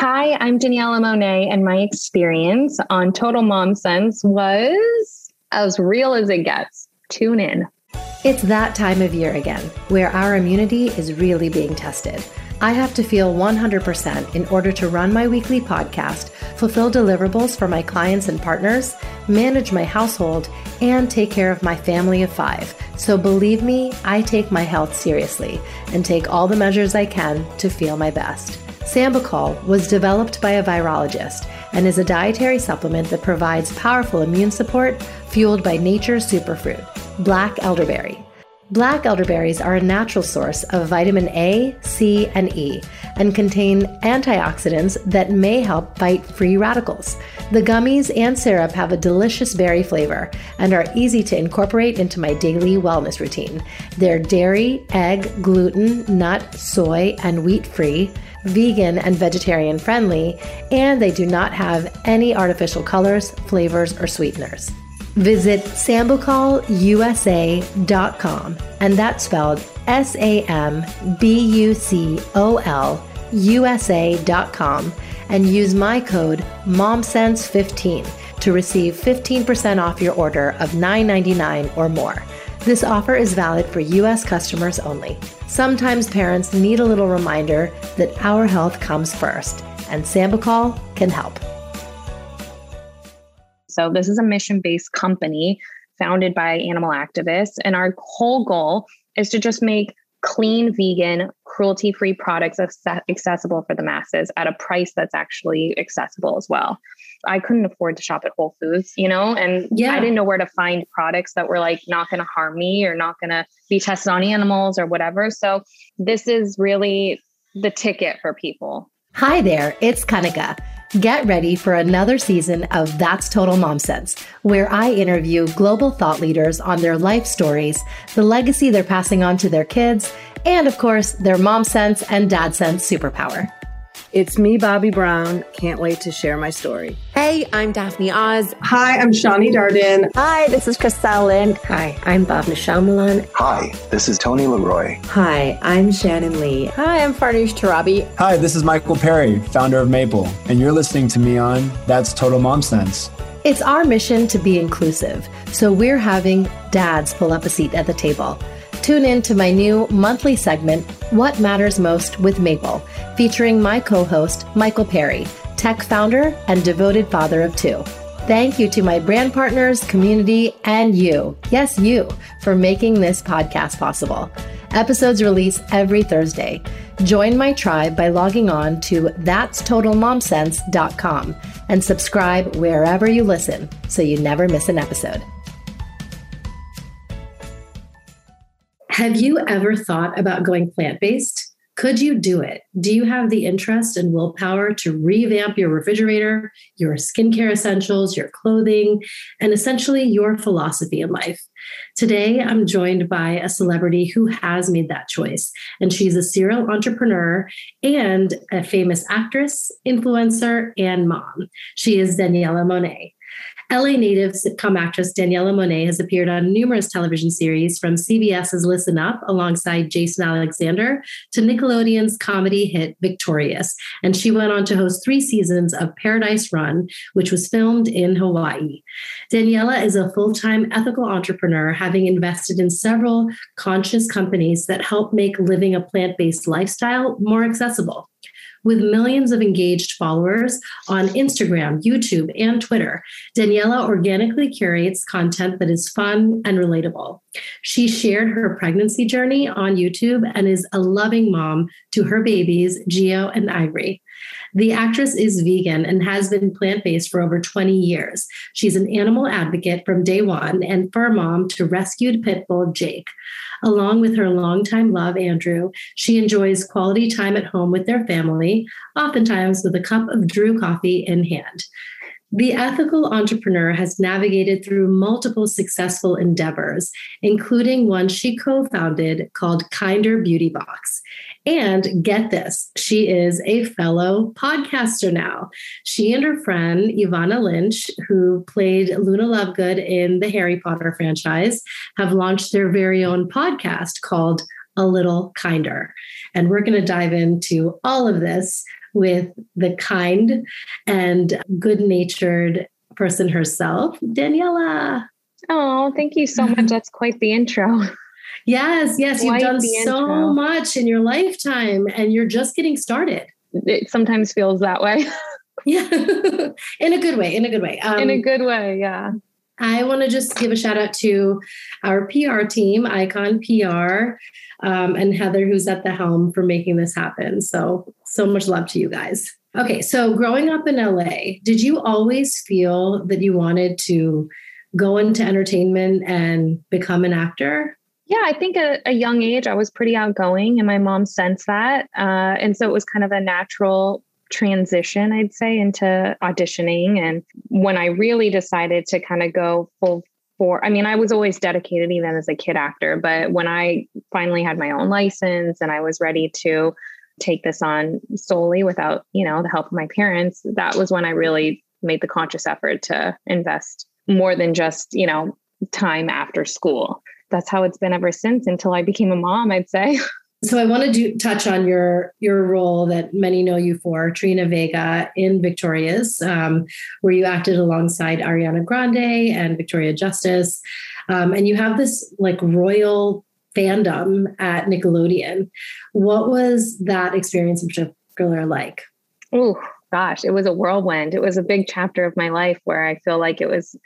Hi, I'm Daniella Monet, and my experience on Total Mom Sense was as real as it gets. Tune in. It's that time of year again where our immunity is really being tested. I have to feel 100% in order to run my weekly podcast, fulfill deliverables for my clients and partners, manage my household, and take care of my family of five. So believe me, I take my health seriously and take all the measures I can to feel my best. Sambucol was developed by a virologist and is a dietary supplement that provides powerful immune support fueled by nature's superfruit, black elderberry. Black elderberries are a natural source of vitamin A, C, and E and contain antioxidants that may help fight free radicals. The gummies and syrup have a delicious berry flavor and are easy to incorporate into my daily wellness routine. They're dairy, egg, gluten, nut, soy, and wheat free, vegan and vegetarian friendly, and they do not have any artificial colors, flavors, or sweeteners. Visit sambucolusa.com, and that's spelled S A M B U C O L USA.com, and use my code MOMSENSE15 to receive 15% off your order of $9.99 or more. This offer is valid for U.S. customers only. Sometimes parents need a little reminder that our health comes first, and Sambucol can help. So, this is a mission based company founded by animal activists. And our whole goal is to just make clean, vegan, cruelty free products accessible for the masses at a price that's actually accessible as well. I couldn't afford to shop at Whole Foods, you know, and yeah. I didn't know where to find products that were like not going to harm me or not going to be tested on animals or whatever. So, this is really the ticket for people. Hi there, it's Kanika. Get ready for another season of That's Total Mom Sense, where I interview global thought leaders on their life stories, the legacy they're passing on to their kids, and of course, their mom sense and dad sense superpower. It's me, Bobbi Brown. Can't wait to share my story. Hey, I'm Daphne Oz. Hi, I'm Shawnee Darden. Hi, this is Crystal Lynn. Hi, I'm Bhavna Shyamalan. Hi, this is Tony Leroy. Hi, I'm Shannon Lee. Hi, I'm Farnoosh Torabi. Hi, this is Michael Perry, founder of Maple, and you're listening to me on That's Total Mom Sense. It's our mission to be inclusive, so we're having dads pull up a seat at the table. Tune in to my new monthly segment, What Matters Most with Maple, featuring my co host, Michael Perry, tech founder and devoted father of two. Thank you to my brand partners, community, and you, yes, you, for making this podcast possible. Episodes release every Thursday. Join my tribe by logging on to that'stotalmomsense.com and subscribe wherever you listen so you never miss an episode. Have you ever thought about going plant based? Could you do it? Do you have the interest and willpower to revamp your refrigerator, your skincare essentials, your clothing, and essentially your philosophy in life? Today, I'm joined by a celebrity who has made that choice, and she's a serial entrepreneur and a famous actress, influencer, and mom. She is Daniella Monet. LA native sitcom actress Daniella Monet has appeared on numerous television series from CBS's Listen Up alongside Jason Alexander to Nickelodeon's comedy hit Victorious. And she went on to host three seasons of Paradise Run, which was filmed in Hawaii. Daniella is a full time ethical entrepreneur, having invested in several conscious companies that help make living a plant based lifestyle more accessible. With millions of engaged followers on Instagram, YouTube, and Twitter, Daniella organically curates content that is fun and relatable. She shared her pregnancy journey on YouTube and is a loving mom to her babies, Gio and Ivry. The actress is vegan and has been plant based for over 20 years. She's an animal advocate from day one and fur mom to rescued pit bull Jake. Along with her longtime love, Andrew, she enjoys quality time at home with their family, oftentimes with a cup of Drew coffee in hand. The ethical entrepreneur has navigated through multiple successful endeavors, including one she co founded called Kinder Beauty Box. And get this, she is a fellow podcaster now. She and her friend, Evanna Lynch, who played Luna Lovegood in the Harry Potter franchise, have launched their very own podcast called A Little Kinder. And we're going to dive into all of this with the kind and good natured person herself, Daniella. Oh, thank you so much. That's quite the intro. Yes, yes, you've done so much in your lifetime and you're just getting started. It sometimes feels that way. yeah, in a good way, in a good way. Um, in a good way, yeah. I want to just give a shout out to our PR team, Icon PR, um, and Heather, who's at the helm for making this happen. So, so much love to you guys. Okay, so growing up in LA, did you always feel that you wanted to go into entertainment and become an actor? Yeah, I think at a young age, I was pretty outgoing, and my mom sensed that. Uh, and so it was kind of a natural transition, I'd say, into auditioning. And when I really decided to kind of go full for, I mean, I was always dedicated even as a kid actor, but when I finally had my own license and I was ready to take this on solely without, you know, the help of my parents, that was when I really made the conscious effort to invest more than just, you know, time after school. That's how it's been ever since until I became a mom, I'd say. So I want to do, touch on your your role that many know you for, Trina Vega in Victorious, um, where you acted alongside Ariana Grande and Victoria Justice, um, and you have this like royal fandom at Nickelodeon. What was that experience in particular like? Oh gosh, it was a whirlwind. It was a big chapter of my life where I feel like it was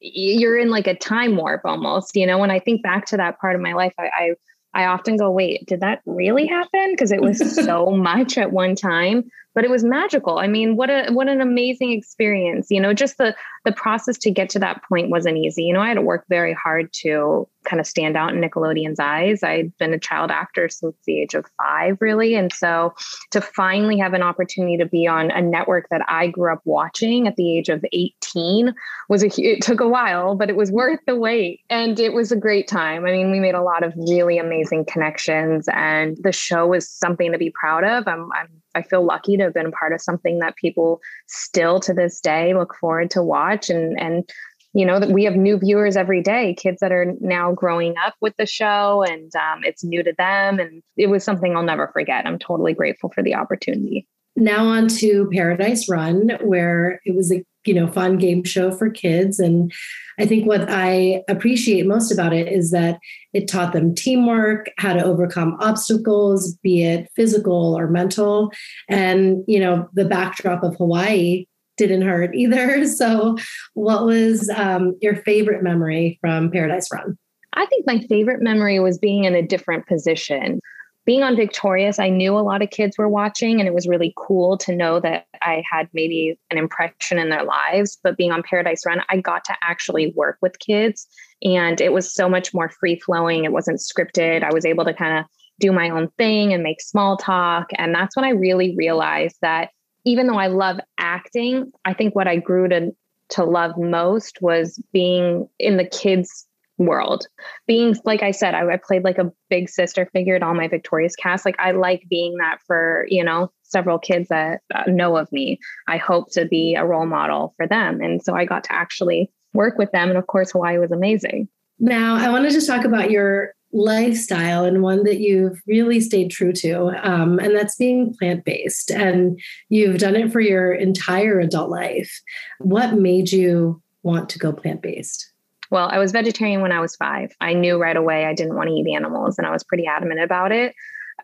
you're in like a time warp almost. You know, when I think back to that part of my life, I, I I often go, wait, did that really happen? Because it was so much at one time but it was magical. I mean, what a what an amazing experience. You know, just the the process to get to that point wasn't easy. You know, I had to work very hard to kind of stand out in Nickelodeon's eyes. I'd been a child actor since the age of five, really. And so to finally have an opportunity to be on a network that I grew up watching at the age of 18 was a it took a while, but it was worth the wait. And it was a great time. I mean, we made a lot of really amazing connections and the show was something to be proud of. I'm I'm I feel lucky to have been part of something that people still to this day look forward to watch. And and you know that we have new viewers every day kids that are now growing up with the show and um, it's new to them. And it was something i'll never forget. I'm totally grateful for the opportunity now on to paradise run where it was a you know fun game show for kids. And i think what i appreciate most about it is that it taught them teamwork how to overcome obstacles be it physical or mental. And you know the backdrop of hawaii didn't hurt either. So what was um, your favorite memory from paradise run? I think my favorite memory was being in a different position being on Victorious, I knew a lot of kids were watching, and it was really cool to know that I had maybe an impression in their lives. But being on Paradise Run, I got to actually work with kids, and it was so much more free flowing. It wasn't scripted. I was able to kind of do my own thing and make small talk. And that's when I really realized that even though I love acting, I think what I grew to to love most was being in the kids world. Being, like I said, I, I, played like a big sister figure at all my Victorious cast. Like I like being that for, you know, several kids that know of me. I hope to be a role model for them. And so I got to actually work with them. And of course, Hawaii was amazing. Now, I want to just talk about your lifestyle and one that you've really stayed true to, um, and that's being plant based. And you've done it for your entire adult life. What made you want to go plant based? Well, I was vegetarian when I was five. I knew right away I didn't want to eat animals and I was pretty adamant about it.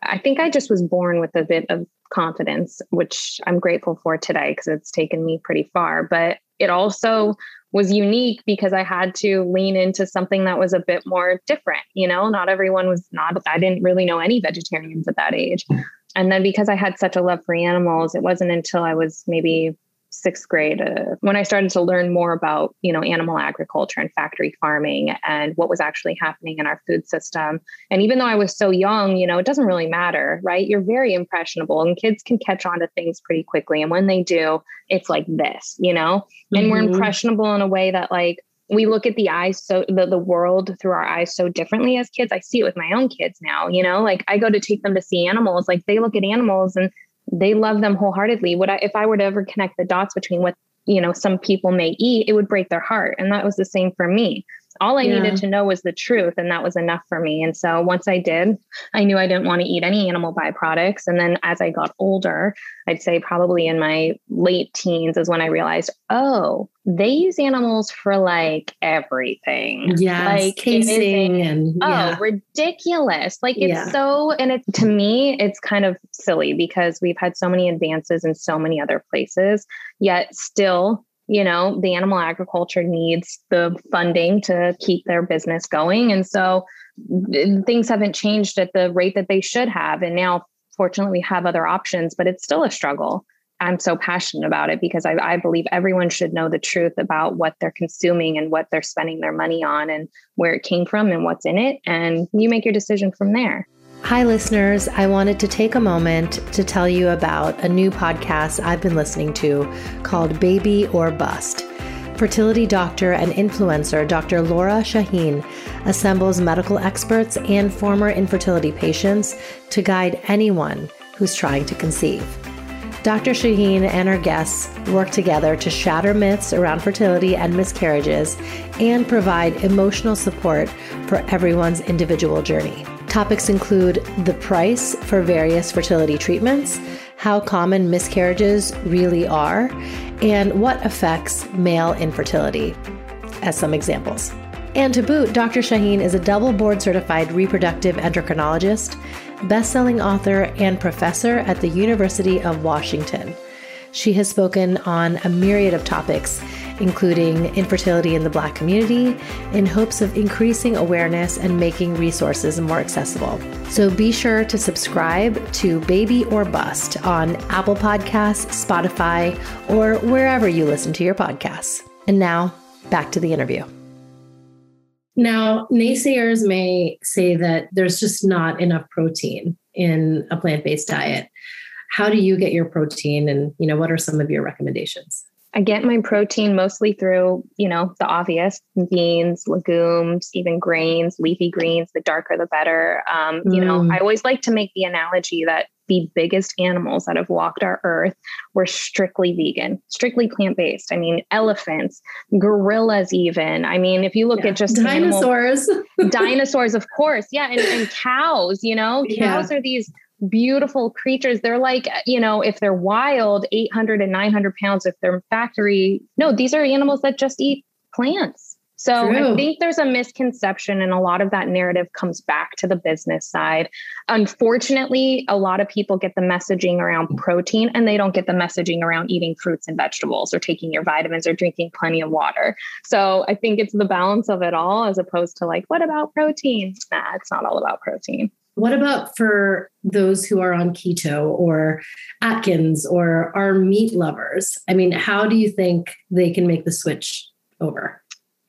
I think I just was born with a bit of confidence, which I'm grateful for today because it's taken me pretty far. But it also was unique because I had to lean into something that was a bit more different. You know, not everyone was not, I didn't really know any vegetarians at that age. And then because I had such a love for animals, it wasn't until I was maybe sixth grade uh, when i started to learn more about you know animal agriculture and factory farming and what was actually happening in our food system. And even though i was so young you know it doesn't really matter right? You're very impressionable and kids can catch on to things pretty quickly. And when they do it's like this you know? And mm-hmm. we're impressionable in a way that like we look at the eyes so the, the world through our eyes so differently as kids. I see it with my own kids now you know? Like i go to take them to see animals. Like they look at animals and they love them wholeheartedly. Would I, if I were to ever connect the dots between what, you know, some people may eat, it would break their heart. And that was the same for me. All I Yeah. needed to know was the truth, and that was enough for me. And so once I did, I knew I didn't want to eat any animal byproducts. And then as I got older, I'd say probably in my late teens is when I realized, oh, they use animals for like everything. Yes, like casein and Oh, ridiculous. Like it's Yeah. so, and it to me, it's kind of silly because we've had so many advances in so many other places, yet still, you know, the animal agriculture needs the funding to keep their business going. And so things haven't changed at the rate that they should have. And now, fortunately, we have other options, but it's still a struggle. I'm so passionate about it because I, I believe everyone should know the truth about what they're consuming and what they're spending their money on and where it came from and what's in it. And you make your decision from there. Hi, listeners. I wanted to take a moment to tell you about a new podcast I've been listening to called Baby or Bust. Fertility doctor and influencer Dr. Lora Shahine assembles medical experts and former infertility patients to guide anyone who's trying to conceive. Dr. Shahine and her guests work together to shatter myths around fertility and miscarriages and provide emotional support for everyone's individual journey. Topics include the price for various fertility treatments, how common miscarriages really are, and what affects male infertility, as some examples. And to boot, Dr. Shahine is a double board certified reproductive endocrinologist, best selling author, and professor at the University of Washington. She has spoken on a myriad of topics, including infertility in the Black community, in hopes of increasing awareness and making resources more accessible. So be sure to subscribe to Baby or Bust on Apple Podcasts, Spotify, or wherever you listen to your podcasts. And now, back to the interview. Now, naysayers may say that there's just not enough protein in a plant-based diet. How do you get your protein and, you know, what are some of your recommendations? I get my protein mostly through, you know, the obvious beans, legumes, even grains, leafy greens. The darker, the better. Um, You know, Mm. I always like to make the analogy that the biggest animals that have walked our earth were strictly vegan, strictly plant based. I mean, elephants, gorillas, even. I mean, if you look Yeah. at just dinosaurs. dinosaurs, of course. Yeah. And, and cows, you know, Yeah. cows are these beautiful creatures. They're like, you know, if they're wild, 800 and 900 pounds. If they're factory, no, these are animals that just eat plants. So True. I think there's a misconception, and a lot of that narrative comes back to the business side. Unfortunately, a lot of people get the messaging around protein and they don't get the messaging around eating fruits and vegetables or taking your vitamins or drinking plenty of water. So I think it's the balance of it all as opposed to like, what about protein? Nah, it's not all about protein. What about for those who are on keto or Atkins or are meat lovers? I mean, how do you think they can make the switch over?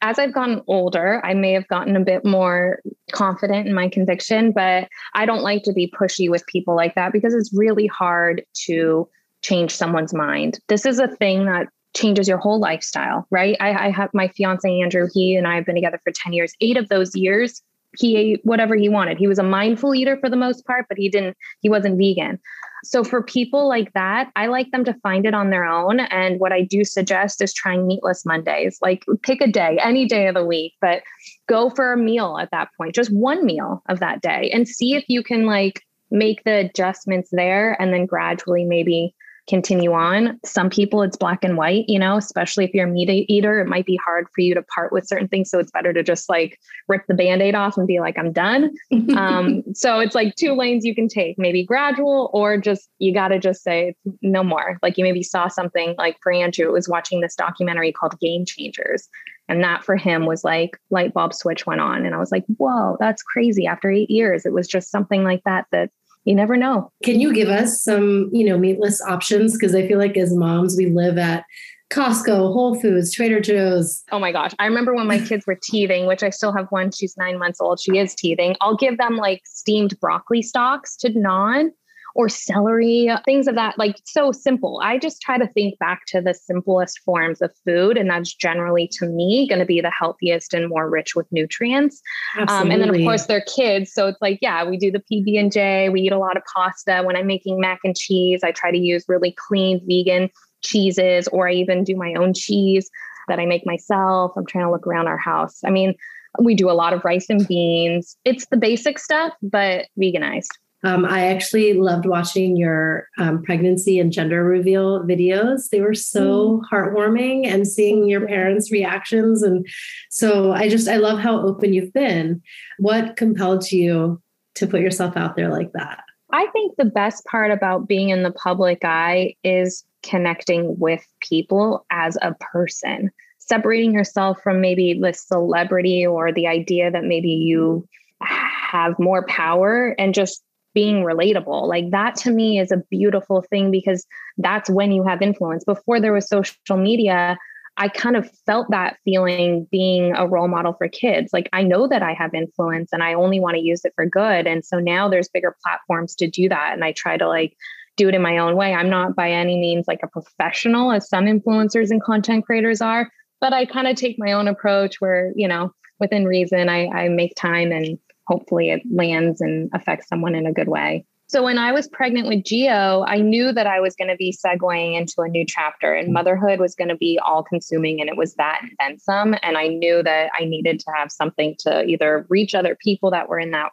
As I've gotten older, I may have gotten a bit more confident in my conviction, but I don't like to be pushy with people like that because it's really hard to change someone's mind. This is a thing that changes your whole lifestyle, right? I, I have my fiance Andrew, he and I have been together for 10 years. Eight of those years, he ate whatever he wanted. He was a mindful eater for the most part, but he didn't, he wasn't vegan. So for people like that, I like them to find it on their own. And what I do suggest is trying meatless Mondays. Like pick a day, any day of the week, but go for a meal at that point, just one meal of that day and see if you can like make the adjustments there and then gradually maybe continue on. Some people it's black and white, you know, especially if you're a meat eater, it might be hard for you to part with certain things. So it's better to just like rip the band-aid off and be like, I'm done. um, so it's like two lanes you can take, maybe gradual or just you gotta just say no more. Like you maybe saw something like for Andrew, it was watching this documentary called Game Changers. And that for him was like light bulb switch went on. And I was like, whoa, that's crazy. After eight years, it was just something like that that you never know. Can you give us some, you know, meatless options? Because I feel like as moms, we live at Costco, Whole Foods, Trader Joe's. Oh my gosh. I remember when my kids were teething, which I still have one. She's nine months old. She is teething. I'll give them like steamed broccoli stalks to non or celery, things of that. Like so simple. I just try to think back to the simplest forms of food. And that's generally to me going to be the healthiest and more rich with nutrients. Um, and then of course they're kids. So it's like, yeah, we do the PB and J. We eat a lot of pasta. When I'm making mac and cheese, I try to use really clean vegan cheeses, or I even do my own cheese. that I make myself. I'm trying to look around our house. I mean, we do a lot of rice and beans. It's the basic stuff, but veganized. Um, I actually loved watching your um, pregnancy and gender reveal videos. They were so mm. heartwarming and seeing your parents' reactions. And so I just, I love how open you've been. What compelled you to put yourself out there like that? I think the best part about being in the public eye is connecting with people as a person, separating yourself from maybe the celebrity or the idea that maybe you have more power and just being relatable. Like that to me is a beautiful thing because that's when you have influence. Before there was social media, I kind of felt that feeling being a role model for kids. Like I know that I have influence and I only want to use it for good. And so now there's bigger platforms to do that. And I try to like do it in my own way. I'm not by any means like a professional as some influencers and content creators are, but I kind of take my own approach where, you know, within reason, I, I make time and hopefully it lands and affects someone in a good way. So when I was pregnant with Gio, I knew that I was going to be segueing into a new chapter and mm-hmm. motherhood was going to be all consuming and it was that and then some. And I knew that I needed to have something to either reach other people that were in that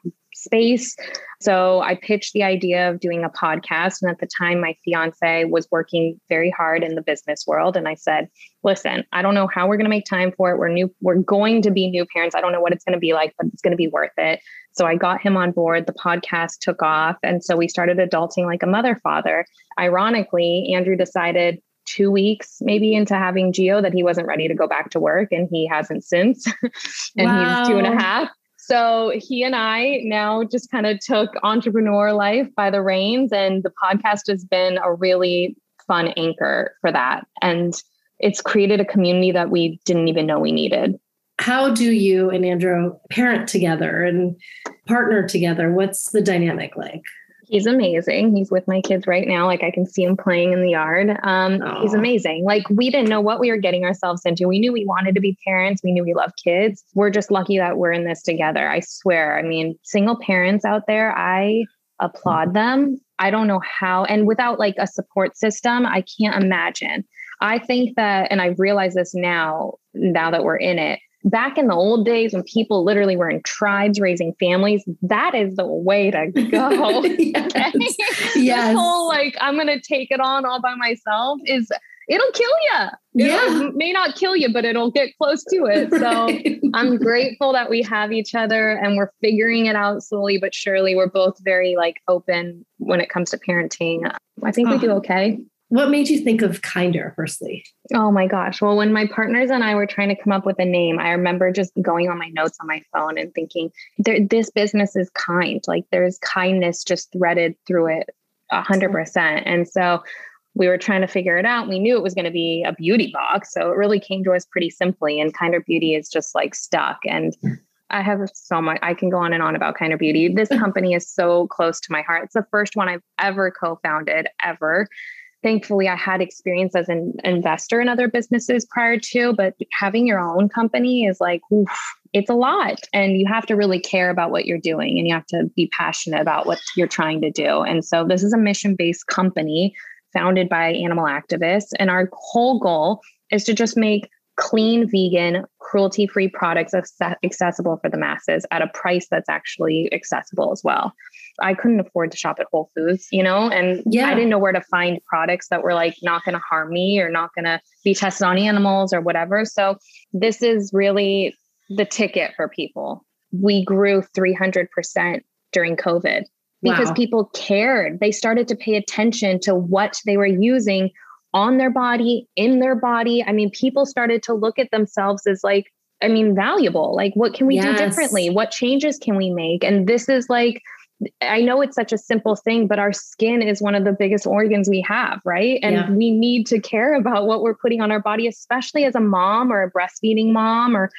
space. So I pitched the idea of doing a podcast. And at the time, my fiance was working very hard in the business world. And I said, listen, I don't know how we're going to make time for it. We're new, we're going to be new parents. I don't know what it's going to be like, but it's going to be worth it. So I got him on board. The podcast took off. And so we started adulting like a mother father. Ironically, Andrew decided two weeks maybe into having Gio that he wasn't ready to go back to work and he hasn't since. and wow. he's two and a half. So he and I now just kind of took entrepreneur life by the reins, and the podcast has been a really fun anchor for that. And it's created a community that we didn't even know we needed. How do you and Andrew parent together and partner together? What's the dynamic like? He's amazing. He's with my kids right now. Like I can see him playing in the yard. Um, he's amazing. Like we didn't know what we were getting ourselves into. We knew we wanted to be parents. We knew we love kids. We're just lucky that we're in this together. I swear. I mean, single parents out there, I applaud them. I don't know how. And without like a support system, I can't imagine. I think that, and I realize this now, now that we're in it, back in the old days when people literally were in tribes raising families, that is the way to go. yes. Okay? yes. whole like I'm gonna take it on all by myself is it'll kill you. Yeah. It may not kill you, but it'll get close to it. Right. So I'm grateful that we have each other and we're figuring it out slowly but surely. We're both very like open when it comes to parenting. I think we do ah. okay. What made you think of Kinder, firstly? Oh my gosh. Well, when my partners and I were trying to come up with a name, I remember just going on my notes on my phone and thinking, this business is kind. Like there's kindness just threaded through it a hundred percent. And so we were trying to figure it out. We knew it was going to be a beauty box. So it really came to us pretty simply. And Kinder Beauty is just like stuck. And hmm. I have so much, I can go on and on about Kinder Beauty. This company is so close to my heart. It's the first one I've ever co founded, ever thankfully I had experience as an investor in other businesses prior to, but having your own company is like, oof, it's a lot. And you have to really care about what you're doing and you have to be passionate about what you're trying to do. And so this is a mission based company founded by animal activists. And our whole goal is to just make clean, vegan, cruelty free products accessible for the masses at a price that's actually accessible as well. I couldn't afford to shop at Whole Foods, you know, and yeah. I didn't know where to find products that were like not going to harm me or not going to be tested on animals or whatever. So this is really the ticket for people. We grew 300% during COVID because wow. people cared. They started to pay attention to what they were using on their body, in their body. I mean, people started to look at themselves as like, I mean, valuable. Like, what can we yes. do differently? What changes can we make? And this is like, I know it's such a simple thing, but our skin is one of the biggest organs we have, right? And yeah. we need to care about what we're putting on our body, especially as a mom or a breastfeeding mom or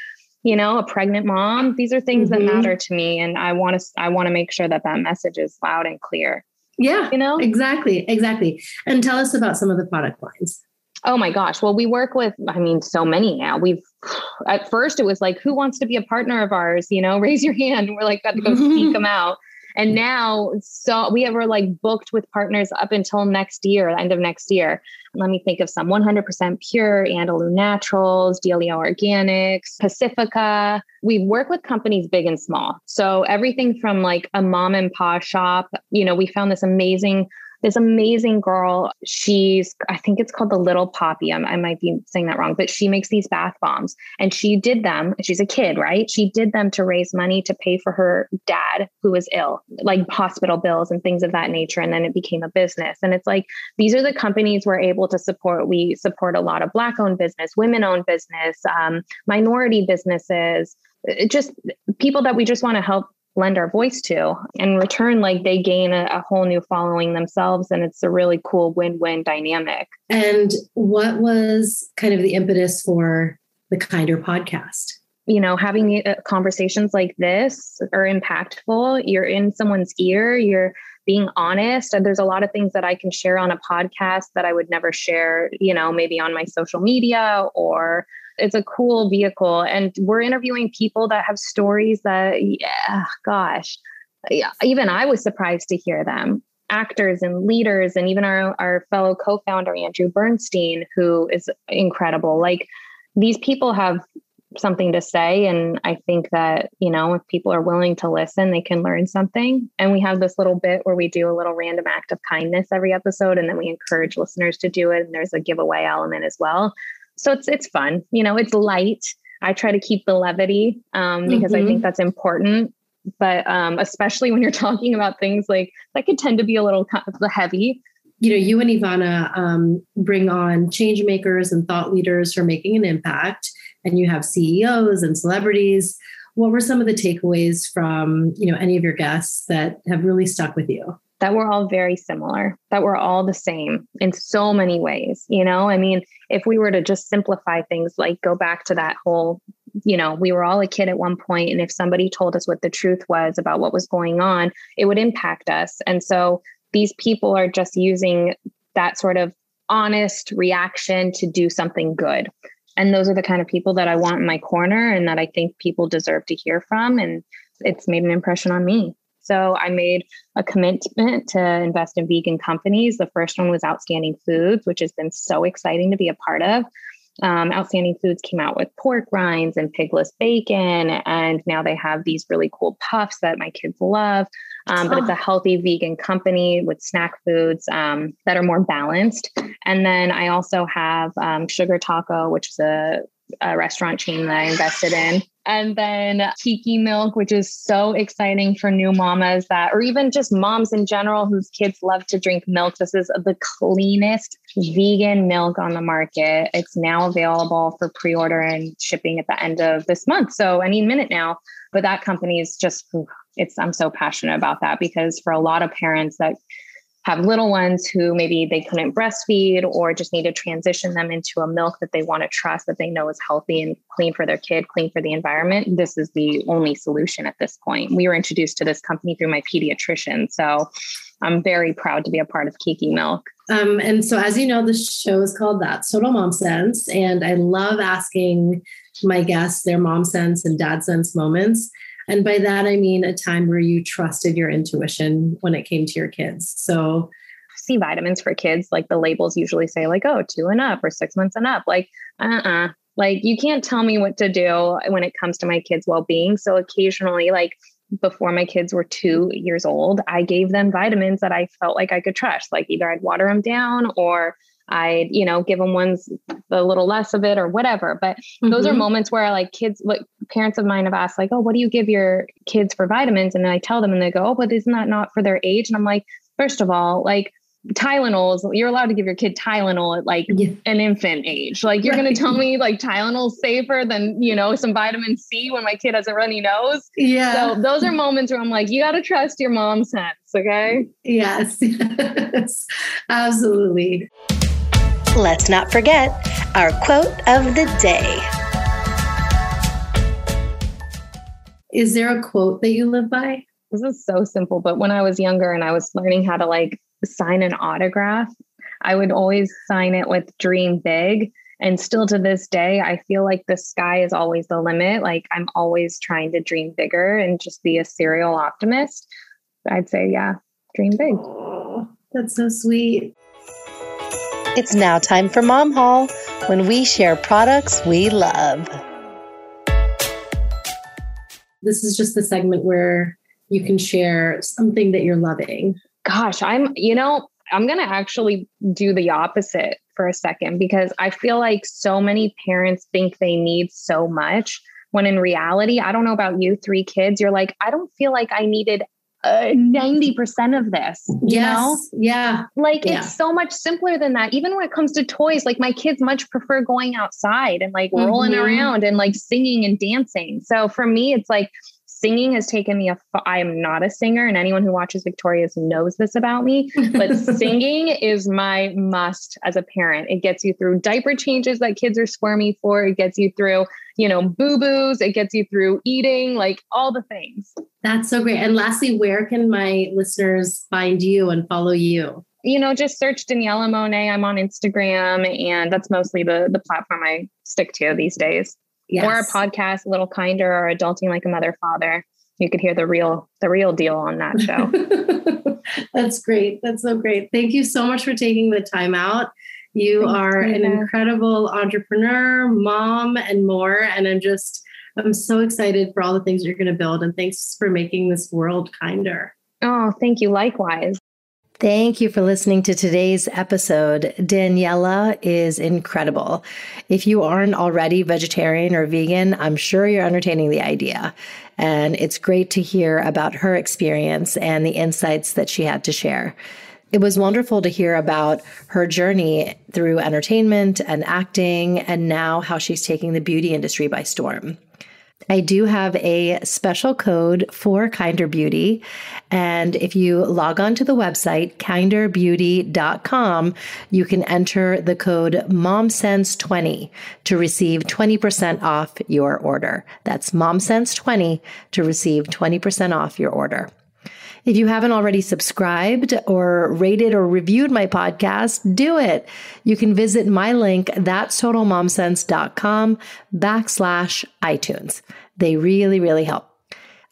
you know a pregnant mom these are things mm-hmm. that matter to me and i want to i want to make sure that that message is loud and clear yeah you know exactly exactly and tell us about some of the product lines Oh my gosh. Well, we work with, I mean, so many now. We've, at first, it was like, who wants to be a partner of ours? You know, raise your hand. We're like, got to go seek them out. And mm. now, so we were like booked with partners up until next year, end of next year. Let me think of some 100% pure, Andalou Naturals, DLEO Organics, Pacifica. We work with companies big and small. So everything from like a mom and pop shop, you know, we found this amazing this amazing girl. She's, I think it's called the Little Poppy. I, I might be saying that wrong, but she makes these bath bombs and she did them. She's a kid, right? She did them to raise money to pay for her dad who was ill, like hospital bills and things of that nature. And then it became a business. And it's like, these are the companies we're able to support. We support a lot of Black owned business, women owned business, um, minority businesses just people that we just want to help lend our voice to. In return, like they gain a, a, whole new following themselves. And it's a really cool win win dynamic. And what was kind of the impetus for the Kinder podcast? You know, having uh, conversations like this are impactful. You're in someone's ear, you're being honest. And there's a lot of things that I can share on a podcast that I would never share, you know, maybe on my social media or it's a cool vehicle. And we're interviewing people that have stories that yeah gosh. Even i was surprised to hear them. Actors and leaders and even our, our fellow co-founder andrew bernstein who is incredible. Like these people have something to say and i think that you know if people are willing to listen they can learn something. And we have this little bit where we do a little random act of kindness every episode and then we encourage listeners to do it and there's a giveaway element as well so it's it's fun you know it's light i try to keep the levity um, because mm-hmm. i think mm-hmm. that's important but um, especially when you're talking about things like that could tend to be a little heavy you know you and evanna um, bring on change makers and thought leaders for making an impact and you have ceos and celebrities what were some of the takeaways from you know any of your guests that have really stuck with you that we're all very similar, that we're all the same in so many ways. You know, I mean, if we were to just simplify things, like go back to that whole, you know, we were all a kid at one point, and if somebody told us what the truth was about what was going on, it would impact us. And so these people are just using that sort of honest reaction to do something good. And those are the kind of people that I want in my corner and that I think people deserve to hear from. And it's made an impression on me. So I made a commitment to invest in vegan companies. The first one was Outstanding Foods, which has been so exciting to be a part of. Um, Outstanding Foods came out with pork rinds and pigless bacon, and now they have these really cool puffs that my kids love. Um, but it's a healthy vegan company with snack foods um, that are more balanced. And then I also have um, Sugar Taco, which is a, a restaurant chain that I invested in and then Kiki Milk, which is so exciting for new mamas that, or even just moms in general whose kids love to drink milk. This is the cleanest vegan milk on the market. It's now available for pre order and shipping at the end of this month. So any minute now. But that company is just, it's, I'm so passionate about that because for a lot of parents that have little ones who maybe they couldn't breastfeed or just need to transition them into a milk that they want to trust that they know is healthy and clean for their kid, clean for the environment. This is the only solution at this point. We were introduced to this company through my pediatrician. So I'm very proud to be a part of Kiki Milk. Um, and so, as you know, the show is called That's Total Mom Sense. And I love asking my guests their mom sense and dad sense moments. And by that, I mean a time where you trusted your intuition when it came to your kids. So, see vitamins for kids, like the labels usually say, like, oh, two and up or six months and up. Like, uh uh-uh. uh Like, you can't tell me what to do when it comes to my kids' well being. So, occasionally, like, before my kids were two years old, I gave them vitamins that I felt like I could trust. Like, either I'd water them down or I, you know, give them ones a little less of it or whatever. But mm-hmm. those are mm-hmm. moments where like kids, like parents of mine have asked, like, oh, what do you give your kids for vitamins? And then I tell them and they go, oh, but isn't that not for their age? And I'm like, first of all, like Tylenols, you're allowed to give your kid Tylenol at like yeah. an infant age. Like you're right. going to tell me like Tylenol's safer than, you know, some vitamin C when my kid has a runny nose. Yeah. So those are moments where I'm like, you got to trust your mom sense. Okay. Yes. yes. Absolutely. Let's not forget our quote of the day. Is there a quote that you live by? This is so simple, but when I was younger and I was learning how to like sign an autograph, I would always sign it with dream big. And still to this day, I feel like the sky is always the limit. Like I'm always trying to dream bigger and just be a serial optimist I'd say, yeah, dream big. Oh, that's so sweet. It's now time for Mom Haul when we share products we love. This is just the segment where you can share something that you're loving. Gosh, I'm, you know, I'm going to actually do the opposite for a second because I feel like so many parents think they need so much when in reality, I don't know about you, three kids, you're like, I don't feel like I needed uh, 90% of this. You yes. know? Yeah. Like yeah. it's so much simpler than that. Even when it comes to toys, like my kids much prefer going outside and like mm-hmm. rolling around and like singing and dancing. So for me, it's like singing has taken me a I am not a singer and anyone who watches victorious knows this about me, but singing is my must as a parent. It gets you through diaper changes that kids are squirmy for, it gets you through, you know, boo-boos, it gets you through eating, like all the things. That's so great. And lastly, where can my listeners find you and follow you? You know, just search Daniella Monet. I'm on Instagram, and that's mostly the the platform I stick to these days yes. or a podcast, a little kinder or adulting like a mother father. You could hear the real the real deal on that show. That's great. That's so great. Thank you so much for taking the time out. You Thanks, are an incredible entrepreneur, mom, and more. And I'm just I'm so excited for all the things you're going to build. And thanks for making this world kinder. Oh, thank you. Likewise. Thank you for listening to today's episode. Daniella is incredible. If you aren't already vegetarian or vegan, I'm sure you're entertaining the idea. And it's great to hear about her experience and the insights that she had to share. It was wonderful to hear about her journey through entertainment and acting, and now how she's taking the beauty industry by storm. I do have a special code for Kinder Beauty. And if you log on to the website, kinderbeauty.com, you can enter the code MomSense20 to receive 20% off your order. That's MomSense20 to receive 20% off your order. If you haven't already subscribed or rated or reviewed my podcast, do it. You can visit my link, that's totalmomsense.com backslash iTunes. They really, really help.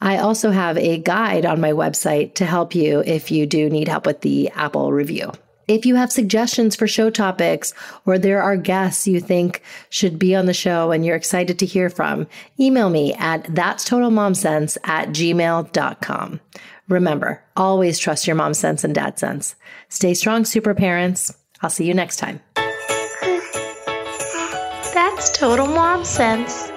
I also have a guide on my website to help you if you do need help with the Apple review. If you have suggestions for show topics or there are guests you think should be on the show and you're excited to hear from, email me at that's totalmomsense at gmail.com. Remember, always trust your mom's sense and dad's sense. Stay strong, super parents. I'll see you next time. That's total mom sense.